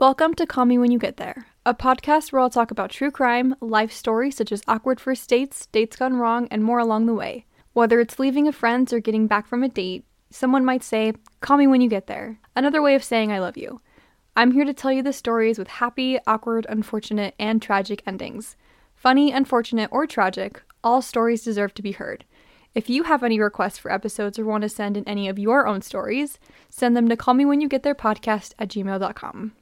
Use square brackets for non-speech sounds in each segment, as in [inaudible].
Welcome to Call Me When You Get There, a podcast where I'll talk about true crime, life stories such as awkward first dates, dates gone wrong, and more along the way. Whether it's leaving a friend's or getting back from a date, someone might say, Call me when you get there. Another way of saying I love you. I'm here to tell you the stories with happy, awkward, unfortunate, and tragic endings. Funny, unfortunate, or tragic, all stories deserve to be heard. If you have any requests for episodes or want to send in any of your own stories, send them to call me when you get there podcast at gmail.com.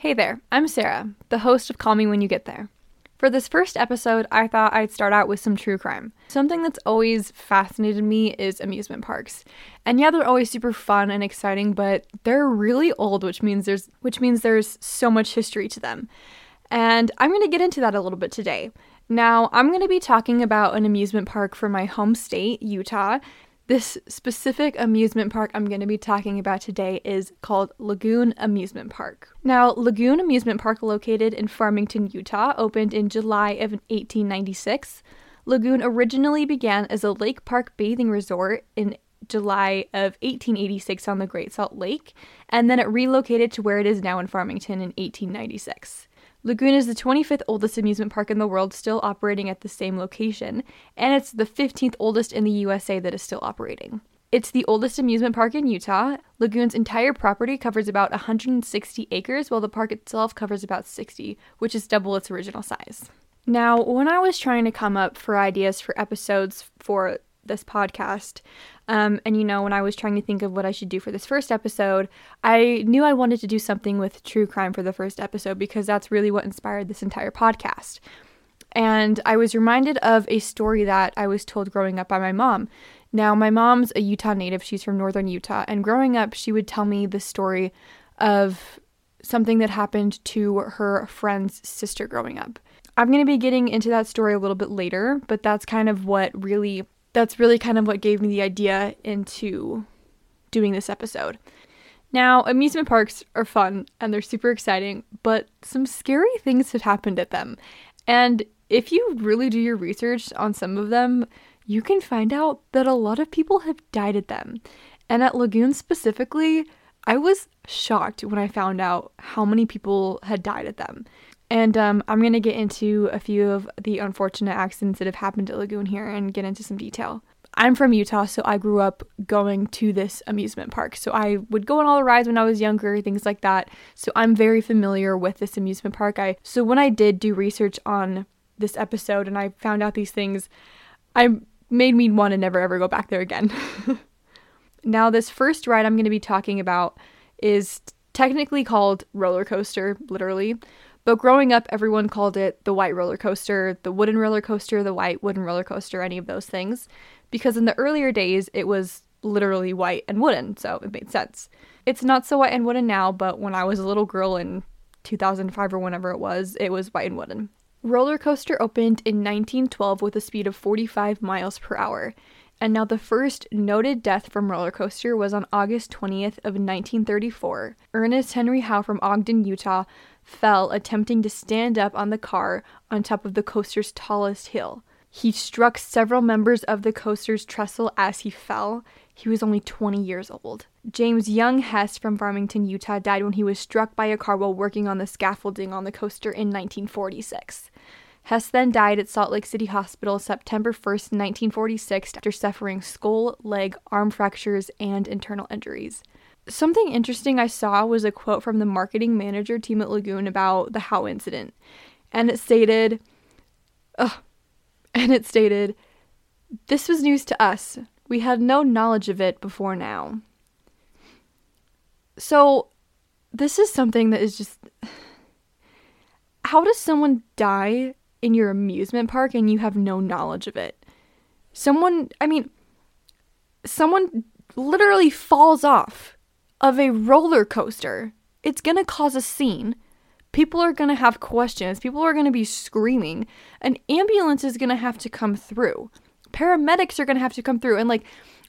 Hey there, I'm Sarah, the host of Call Me When You Get There. For this first episode, I thought I'd start out with some true crime. Something that's always fascinated me is amusement parks. And yeah, they're always super fun and exciting, but they're really old, which means there's which means there's so much history to them. And I'm going to get into that a little bit today. Now, I'm going to be talking about an amusement park from my home state, Utah, this specific amusement park I'm going to be talking about today is called Lagoon Amusement Park. Now, Lagoon Amusement Park, located in Farmington, Utah, opened in July of 1896. Lagoon originally began as a lake park bathing resort in July of 1886 on the Great Salt Lake, and then it relocated to where it is now in Farmington in 1896. Lagoon is the 25th oldest amusement park in the world still operating at the same location, and it's the 15th oldest in the USA that is still operating. It's the oldest amusement park in Utah. Lagoon's entire property covers about 160 acres, while the park itself covers about 60, which is double its original size. Now, when I was trying to come up for ideas for episodes for this podcast. Um, and you know, when I was trying to think of what I should do for this first episode, I knew I wanted to do something with true crime for the first episode because that's really what inspired this entire podcast. And I was reminded of a story that I was told growing up by my mom. Now, my mom's a Utah native, she's from northern Utah, and growing up, she would tell me the story of something that happened to her friend's sister growing up. I'm going to be getting into that story a little bit later, but that's kind of what really that's really kind of what gave me the idea into doing this episode. Now, amusement parks are fun and they're super exciting, but some scary things have happened at them. And if you really do your research on some of them, you can find out that a lot of people have died at them. And at Lagoon specifically, I was shocked when I found out how many people had died at them. And um, I'm going to get into a few of the unfortunate accidents that have happened at Lagoon here and get into some detail. I'm from Utah, so I grew up going to this amusement park. So I would go on all the rides when I was younger, things like that. So I'm very familiar with this amusement park. I so when I did do research on this episode and I found out these things, I made me want to never ever go back there again. [laughs] now, this first ride I'm going to be talking about is technically called roller coaster, literally. But growing up, everyone called it the white roller coaster, the wooden roller coaster, the white wooden roller coaster, any of those things. Because in the earlier days, it was literally white and wooden, so it made sense. It's not so white and wooden now, but when I was a little girl in 2005 or whenever it was, it was white and wooden. Roller coaster opened in 1912 with a speed of 45 miles per hour. And now the first noted death from roller coaster was on August 20th of 1934. Ernest Henry Howe from Ogden, Utah, fell attempting to stand up on the car on top of the coaster's tallest hill. He struck several members of the coaster's trestle as he fell. He was only 20 years old. James Young Hess from Farmington, Utah, died when he was struck by a car while working on the scaffolding on the coaster in 1946. Hess then died at Salt Lake City Hospital September 1st, 1946, after suffering skull, leg, arm fractures, and internal injuries. Something interesting I saw was a quote from the marketing manager team at Lagoon about the Howe incident. And it stated, ugh, and it stated, This was news to us. We had no knowledge of it before now. So, this is something that is just. [sighs] How does someone die in your amusement park and you have no knowledge of it? Someone, I mean, someone literally falls off of a roller coaster, it's going to cause a scene. People are going to have questions. People are going to be screaming. An ambulance is going to have to come through. Paramedics are going to have to come through. And, like,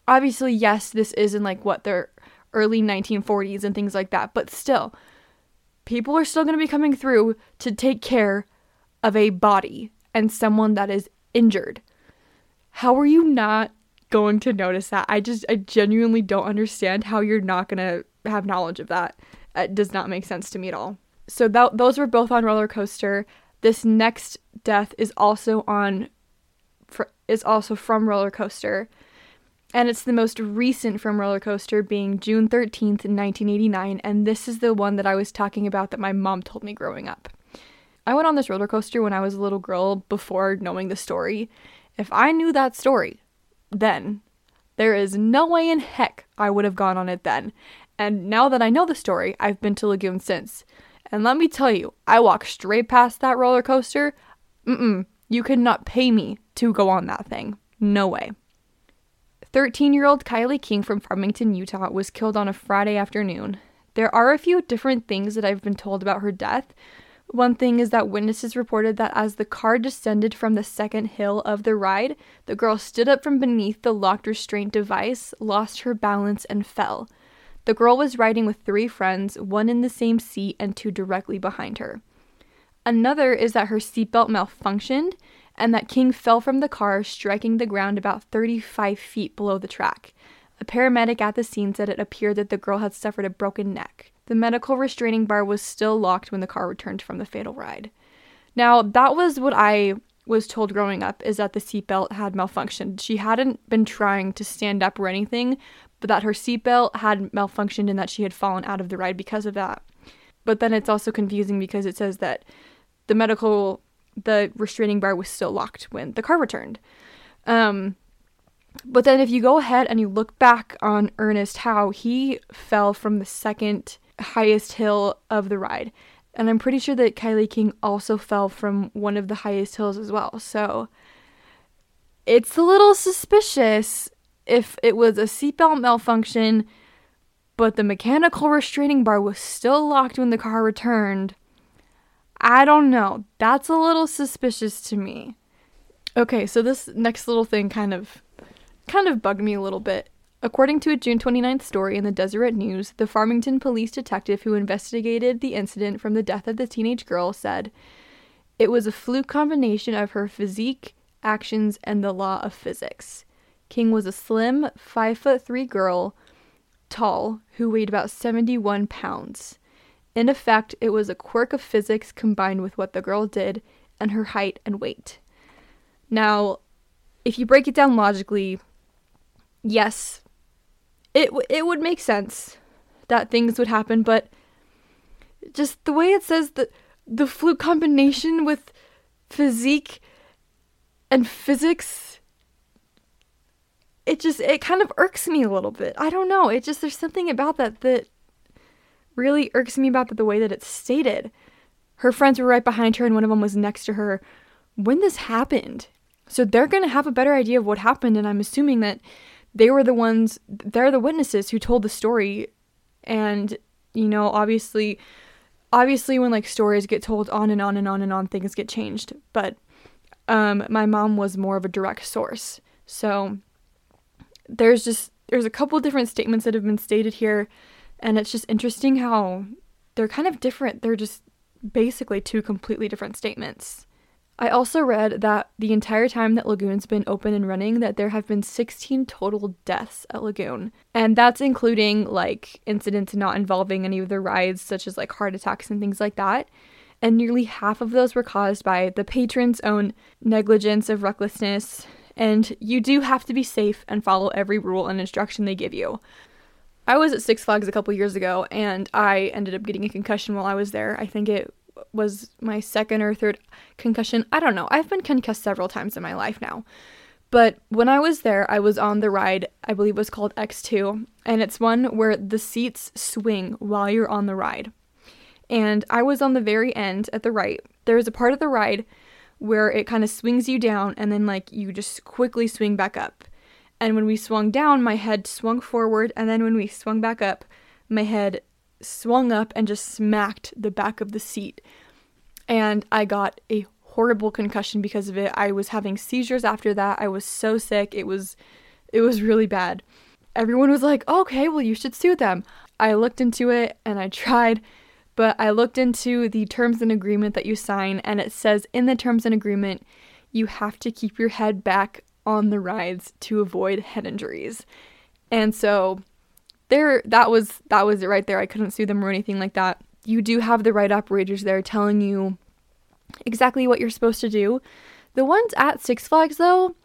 obviously, yes, this is in, like, what, their early 1940s and things like that. But still, people are still going to be coming through to take care of a body and someone that is injured. How are you not going to notice that. I just I genuinely don't understand how you're not going to have knowledge of that. It does not make sense to me at all. So those were both on roller coaster. This next death is also on is also from roller coaster. And it's the most recent from roller coaster being June 13th, 1989, and this is the one that I was talking about that my mom told me growing up. I went on this roller coaster when I was a little girl before knowing the story. If I knew that story then, there is no way in heck I would have gone on it then. And now that I know the story, I've been to Lagoon since. And let me tell you, I walked straight past that roller coaster. Mm-mm, you could not pay me to go on that thing. No way. 13 year old Kilee King from Farmington, Utah was killed on a Friday afternoon. There are a few different things that I've been told about her death. One thing is that witnesses reported that as the car descended from the second hill of the ride, the girl stood up from beneath the locked restraint device, lost her balance, and fell. The girl was riding with three friends, one in the same seat and two directly behind her. Another is that her seatbelt malfunctioned and that King fell from the car, striking the ground about 35 feet below the track. A paramedic at the scene said it appeared that the girl had suffered a broken neck. The medical restraining bar was still locked when the car returned from the fatal ride. Now, that was what I was told growing up is that the seatbelt had malfunctioned. She hadn't been trying to stand up or anything, but that her seatbelt had malfunctioned and that she had fallen out of the ride because of that. But then it's also confusing because it says that the medical the restraining bar was still locked when the car returned. Um, but then if you go ahead and you look back on Ernest Howe, he fell from the second highest hill of the ride. And I'm pretty sure that Kilee King also fell from one of the highest hills as well. So it's a little suspicious if it was a seatbelt malfunction, but the mechanical restraining bar was still locked when the car returned. I don't know. That's a little suspicious to me. Okay, so this next little thing kind of kind of bugged me a little bit. According to a June 29th story in the Deseret News, the Farmington police detective who investigated the incident from the death of the teenage girl said, "It was a fluke combination of her physique, actions, and the law of physics." King was a slim, 5 foot 3 girl, tall, who weighed about 71 pounds. In effect, it was a quirk of physics combined with what the girl did and her height and weight. Now, if you break it down logically, yes, it it would make sense that things would happen, but just the way it says that the fluke combination with physique and physics it just it kind of irks me a little bit. I don't know. It just there's something about that that really irks me about the way that it's stated. Her friends were right behind her, and one of them was next to her when this happened. So they're going to have a better idea of what happened, and I'm assuming that they were the ones, they're the witnesses who told the story. And, you know, obviously, obviously, when like stories get told on and on and on and on, things get changed. But um, my mom was more of a direct source. So there's just, there's a couple different statements that have been stated here and it's just interesting how they're kind of different. They're just basically two completely different statements. I also read that the entire time that Lagoon's been open and running that there have been 16 total deaths at Lagoon. And that's including like incidents not involving any of the rides such as like heart attacks and things like that. And nearly half of those were caused by the patron's own negligence of recklessness. And you do have to be safe and follow every rule and instruction they give you. I was at Six Flags a couple years ago and I ended up getting a concussion while I was there. I think it was my second or third concussion. I don't know. I've been concussed several times in my life now. But when I was there, I was on the ride, I believe it was called X2, and it's one where the seats swing while you're on the ride. And I was on the very end at the right. There is a part of the ride where it kind of swings you down and then like you just quickly swing back up. And when we swung down, my head swung forward, and then when we swung back up, my head swung up and just smacked the back of the seat. And I got a horrible concussion because of it. I was having seizures after that. I was so sick. It was it was really bad. Everyone was like, "Okay, well you should sue them." I looked into it and I tried, but I looked into the terms and agreement that you sign and it says in the terms and agreement you have to keep your head back on the rides to avoid head injuries. And so there that was that was it right there. I couldn't sue them or anything like that. You do have the ride operators there telling you exactly what you're supposed to do. The ones at Six Flags though,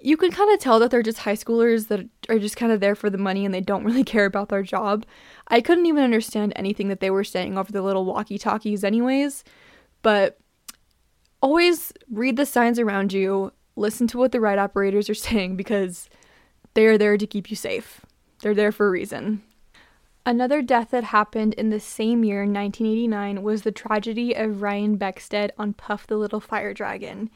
you can kind of tell that they're just high schoolers that are just kind of there for the money and they don't [laughs] really care about their job. I couldn't even understand anything that they were saying over the little walkie-talkies anyways, but always read the signs around you, listen to what the ride operators are [laughs] saying because they are there to keep you safe. They're there for a reason. Another death that happened in the same year, 1989, was the tragedy of Ryan Beckstead on Puff the Little Fire Dragon.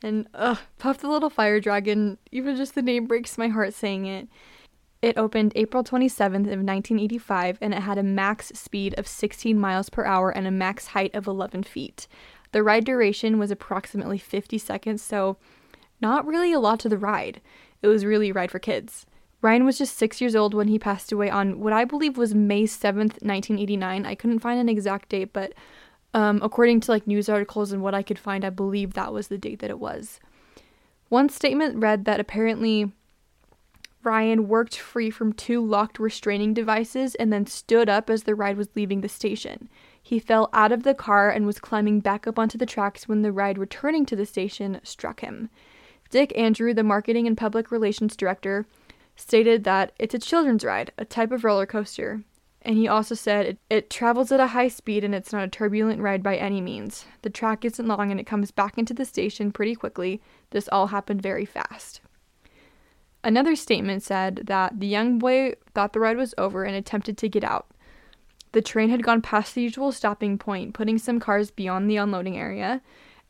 And ugh, Puff the Little Fire Dragon, even just the name breaks my heart saying it. It opened April 27th of 1985 and it had a max speed of 16 miles per hour and a max height of 11 feet. The ride duration was approximately 50 seconds, so not really a lot to the ride. It was really a ride for kids. Ryan was just six years old when he passed away on what I believe was May 7th, 1989. I couldn't find an exact date, but um, according to like news articles and what I could find, I believe that was the date that it was. One statement read that apparently Ryan worked free from two locked restraining devices and then stood up as the ride was leaving the station. He fell out of the car and was climbing back up onto the tracks when the ride returning to the station struck him. Dick Andrew, the marketing and public relations director, stated that it's a children's ride, a type of roller coaster. And he also said it, it, travels at a high speed and it's not a turbulent ride by any means. The track isn't long and it comes back into the station pretty quickly. This all happened very fast. Another statement said that the young boy thought the ride was over and attempted to get out. The train had gone past the usual stopping point, putting some cars beyond the unloading area,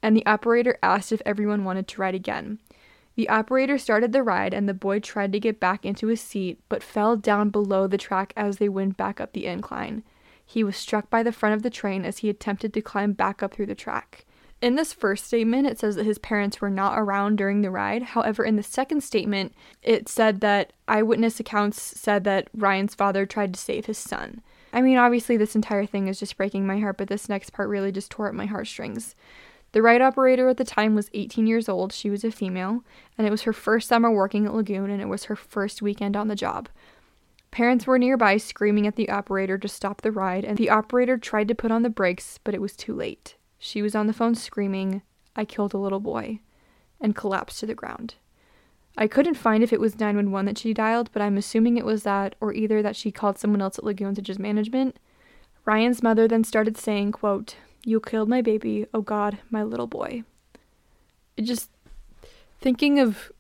and the operator asked if everyone wanted to ride again. The operator started the ride, and the boy tried to get back into his seat, but fell down below the track as they went back up the incline. He was struck by the front of the train as he attempted to climb back up through the track. In this first statement, it says that his parents were not around during the ride. However, in the second statement, it said that eyewitness accounts said that Ryan's father tried to save his son. I mean, obviously, this entire thing is just breaking my heart, but this next part really just tore at my heartstrings. The ride operator at the time was 18 years old. She was a female, and it was her first summer working at Lagoon, and it was her first weekend on the job. Parents were nearby screaming at the operator to stop the ride, and the operator tried to put on the brakes, but it was too late. She was on the phone screaming, I killed a little boy, and collapsed to the ground. I couldn't find if it was 911 that she dialed, but I'm assuming it was that, or either that she called someone else at Lagoon management. Ryan's mother then started saying, quote, You killed my baby, oh God, my little boy. Just thinking of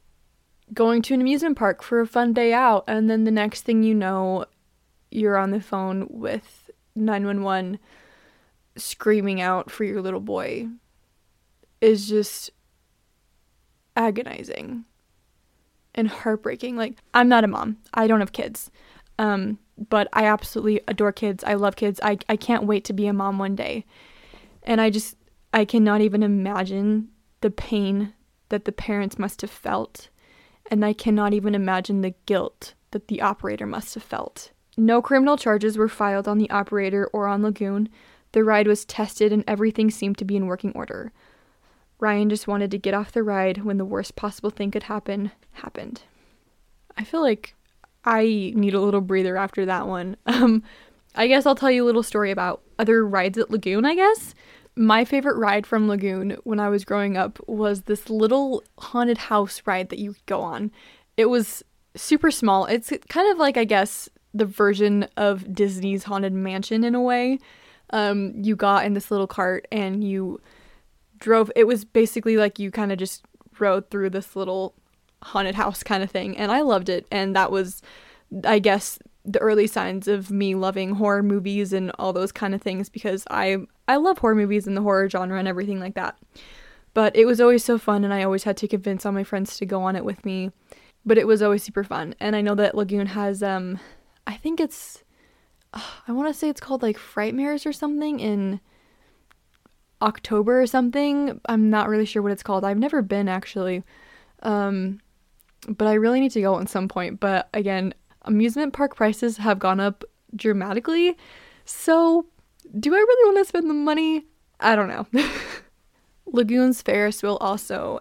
going to an amusement park for a fun day out, and then the next thing you know, you're on the phone with 911 screaming out for your little boy is just agonizing and heartbreaking. Like, I'm not a mom. I don't have kids. Um, but I absolutely adore kids. I love kids. I, I can't wait to be a mom one day. And I just, I cannot even imagine the pain that the parents must have felt. And I cannot even imagine the guilt that the operator must have felt. No criminal charges were filed on the operator or on Lagoon. The ride was tested and everything seemed to be in working order. Ryan just wanted to get off the ride when the worst possible thing could happen happened. I feel like I need a little breather after that one. [laughs] Um, I guess I'll tell you a little story about other rides at Lagoon, I guess. My favorite ride from Lagoon when I was growing up was this little haunted house ride that you could go on. It was super small. It's kind of like, I guess, the version of Disney's Haunted Mansion in a way. Um, you got in this little cart and you drove. It was basically like you kind of just rode through this little haunted house kind of thing. And I loved it. And that was, I guess, the early signs of me loving horror movies and all those kind of things because I I love horror movies and the horror genre and everything like that. But it was always so fun and I always had to convince all my friends to go on it with me. But it was always super fun. And I know that Lagoon has um I think it's I want to say it's called like Frightmares or something in October or something. I'm not really sure what it's called. I've never been actually. Um, but I really need to go at some point. But again, amusement park prices have gone up dramatically. So, do I really want to spend the money? I don't know. [laughs] Lagoon's Ferris wheel also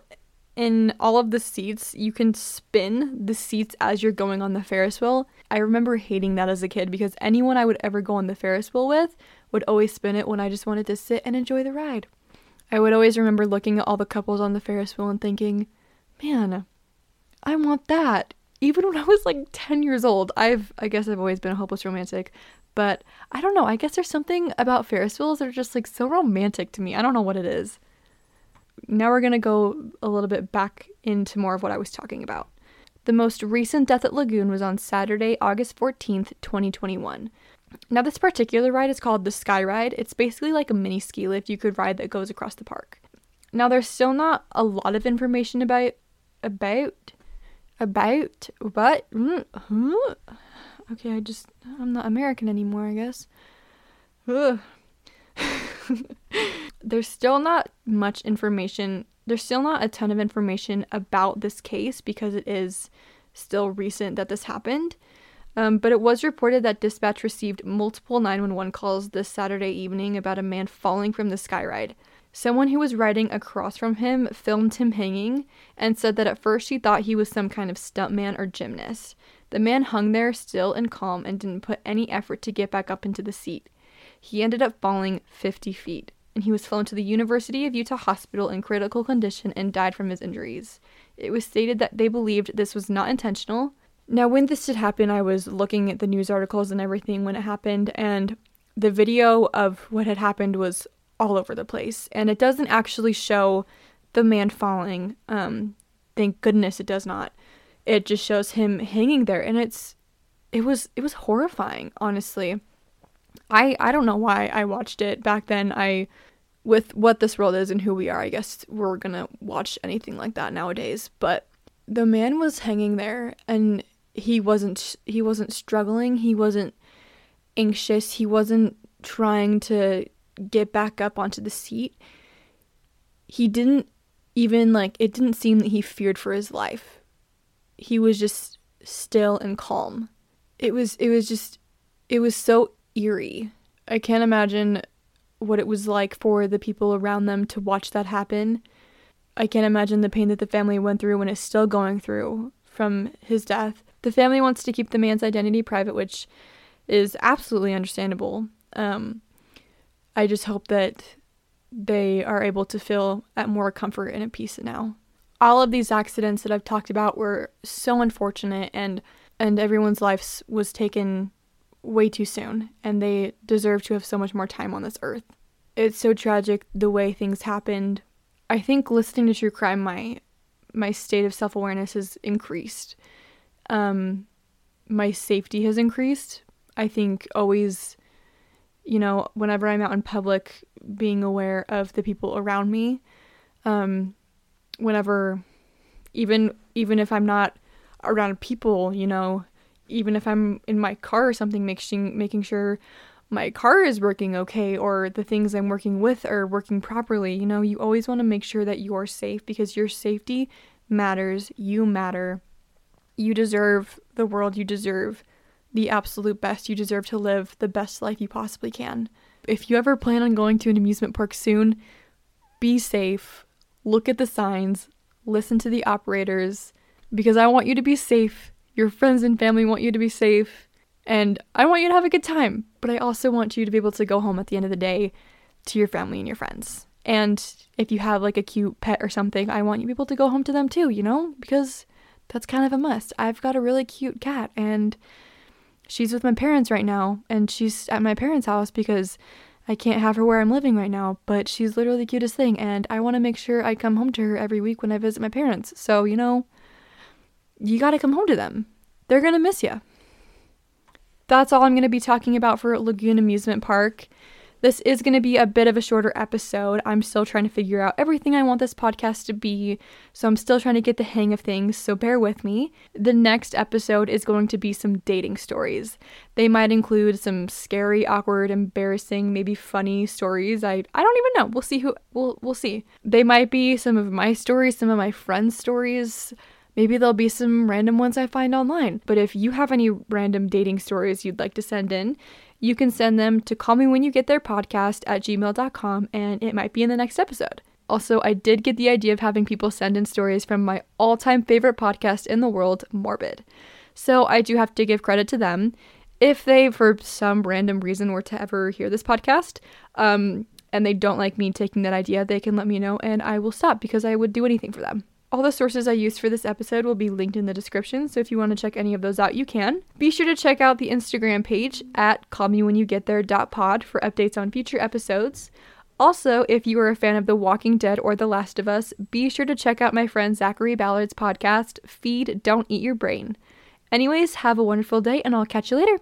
in all of the seats, you can spin the seats as you're going on the Ferris wheel. I remember hating that as a kid because anyone I would ever go on the Ferris wheel with would always spin it when I just wanted to sit and enjoy the ride. I would always remember looking at all the couples on the Ferris wheel and thinking, man, I want that. Even when I was like 10 years old, I've I guess I've always been a hopeless romantic, but I don't know. I guess there's something about Ferris wheels that are just like so romantic to me. I don't know what it is now we're going to go a little bit back into more of what I was talking about. The most recent death at Lagoon was on Saturday, August 14th, 2021. Now, this particular ride is called the Sky Ride. It's basically like a mini ski lift you could ride that goes across the park. Now, there's still not a lot of information about about about what. Okay, I just I'm not American anymore, I guess. [laughs] There's still not much information. There's still not a ton of information about this case because it is still recent that this happened. Um, but it was reported that dispatch received multiple 911 calls this Saturday evening about a man falling from the skyride. Someone who was riding across from him filmed him hanging and said that at first she thought he was some kind of stuntman or gymnast. The man hung there still and calm and didn't put any effort to get back up into the seat. He ended up falling 50 feet and he was flown to the University of Utah Hospital in critical condition and died from his injuries. It was stated that they believed this was not intentional. Now, when this did happen, I was looking at the news articles and everything when it happened, and the video of what had happened was all over the place. And it doesn't actually show the man falling. Um, thank goodness it does not. It just shows him hanging there, and it's it was it was horrifying, honestly. I I don't know why I watched it back then. I with what this world is and who we are, I guess we're to watch anything like that nowadays, but the man was hanging there and he wasn't he wasn't struggling, he wasn't anxious, he wasn't trying to get back up onto the seat. He didn't even like it didn't seem that he feared for his life. He was just still and calm. It was it was just it was so eerie. I can't imagine what it was like for the people around them to watch that happen. I can't imagine the pain that the family went through and is still going through from his death. The family wants to keep the man's identity private, which is absolutely understandable. Um, I just hope that they are able to feel at more comfort and at peace now. All of these accidents that I've talked about were so unfortunate and and everyone's lives was taken way too soon, and they deserve to have so much more time on this earth. It's so tragic the way things happened. I think listening to true crime, my my state of self awareness has increased. Um, my safety has increased. I think always, you know, whenever I'm out in public, being aware of the people around me. Um, whenever, even even if I'm not around people, you know, even if I'm in my car or something, making making sure my car is working okay or the things I'm working with are working properly. You know, you always want to make sure that you're safe because your safety matters. You matter. You deserve the world. You deserve the absolute best. You deserve to live the best life you possibly can. If you ever plan on going to an amusement park soon, be safe. Look at the signs. Listen to the operators because I want you to be safe your friends and family want you to be safe, and I want you to have a good time, but I also want you to be able to go home at the end of the day to your family and your friends. And if you have like a cute pet or something, I want you to be able to go home to them too, you know? Because that's kind of a must. I've got a really cute cat and she's with my parents right now and she's at my parents' house because I can't have her where I'm living right now, but she's literally the cutest thing and I want to make sure I come home to her every week when I visit my parents. So, you know, you got to come home to them. They're going to miss you. That's all I'm going to be talking about for Lagoon Amusement Park. This is going to be a bit of a shorter episode. I'm still trying to figure out everything I want this podcast to be, so I'm still trying to get the hang of things, so bear with me. The next episode is going to be some dating stories. They might include some scary, awkward, embarrassing, maybe funny stories. I I don't even know. We'll see who we'll we'll see. They might be some of my stories, some of my friends' stories. Maybe there'll be some random ones I find online. But if you have any random dating stories you'd like to send in, you can send them to call me when you get there podcast at gmail.com and it might be in the next episode. Also, I did get the idea of having people send in stories from my all time favorite podcast in the world, Morbid. So I do have to give credit to them. If they, for some random reason, were to ever hear this podcast, um, and they don't like me taking that idea, they can let me know and I will stop because I would do anything for them. All the sources I used for this episode will be linked in the description, so if you want to check any of those out, you can. Be sure to check out the Instagram page at callmewhenyougеттhere.pod for updates on future episodes. Also, if you are a fan of The Walking Dead or The Last of Us, be sure to check out my friend Zachary Ballard's podcast, Feed Don't Eat Your Brain. Anyways, have a wonderful day, and I'll catch you later.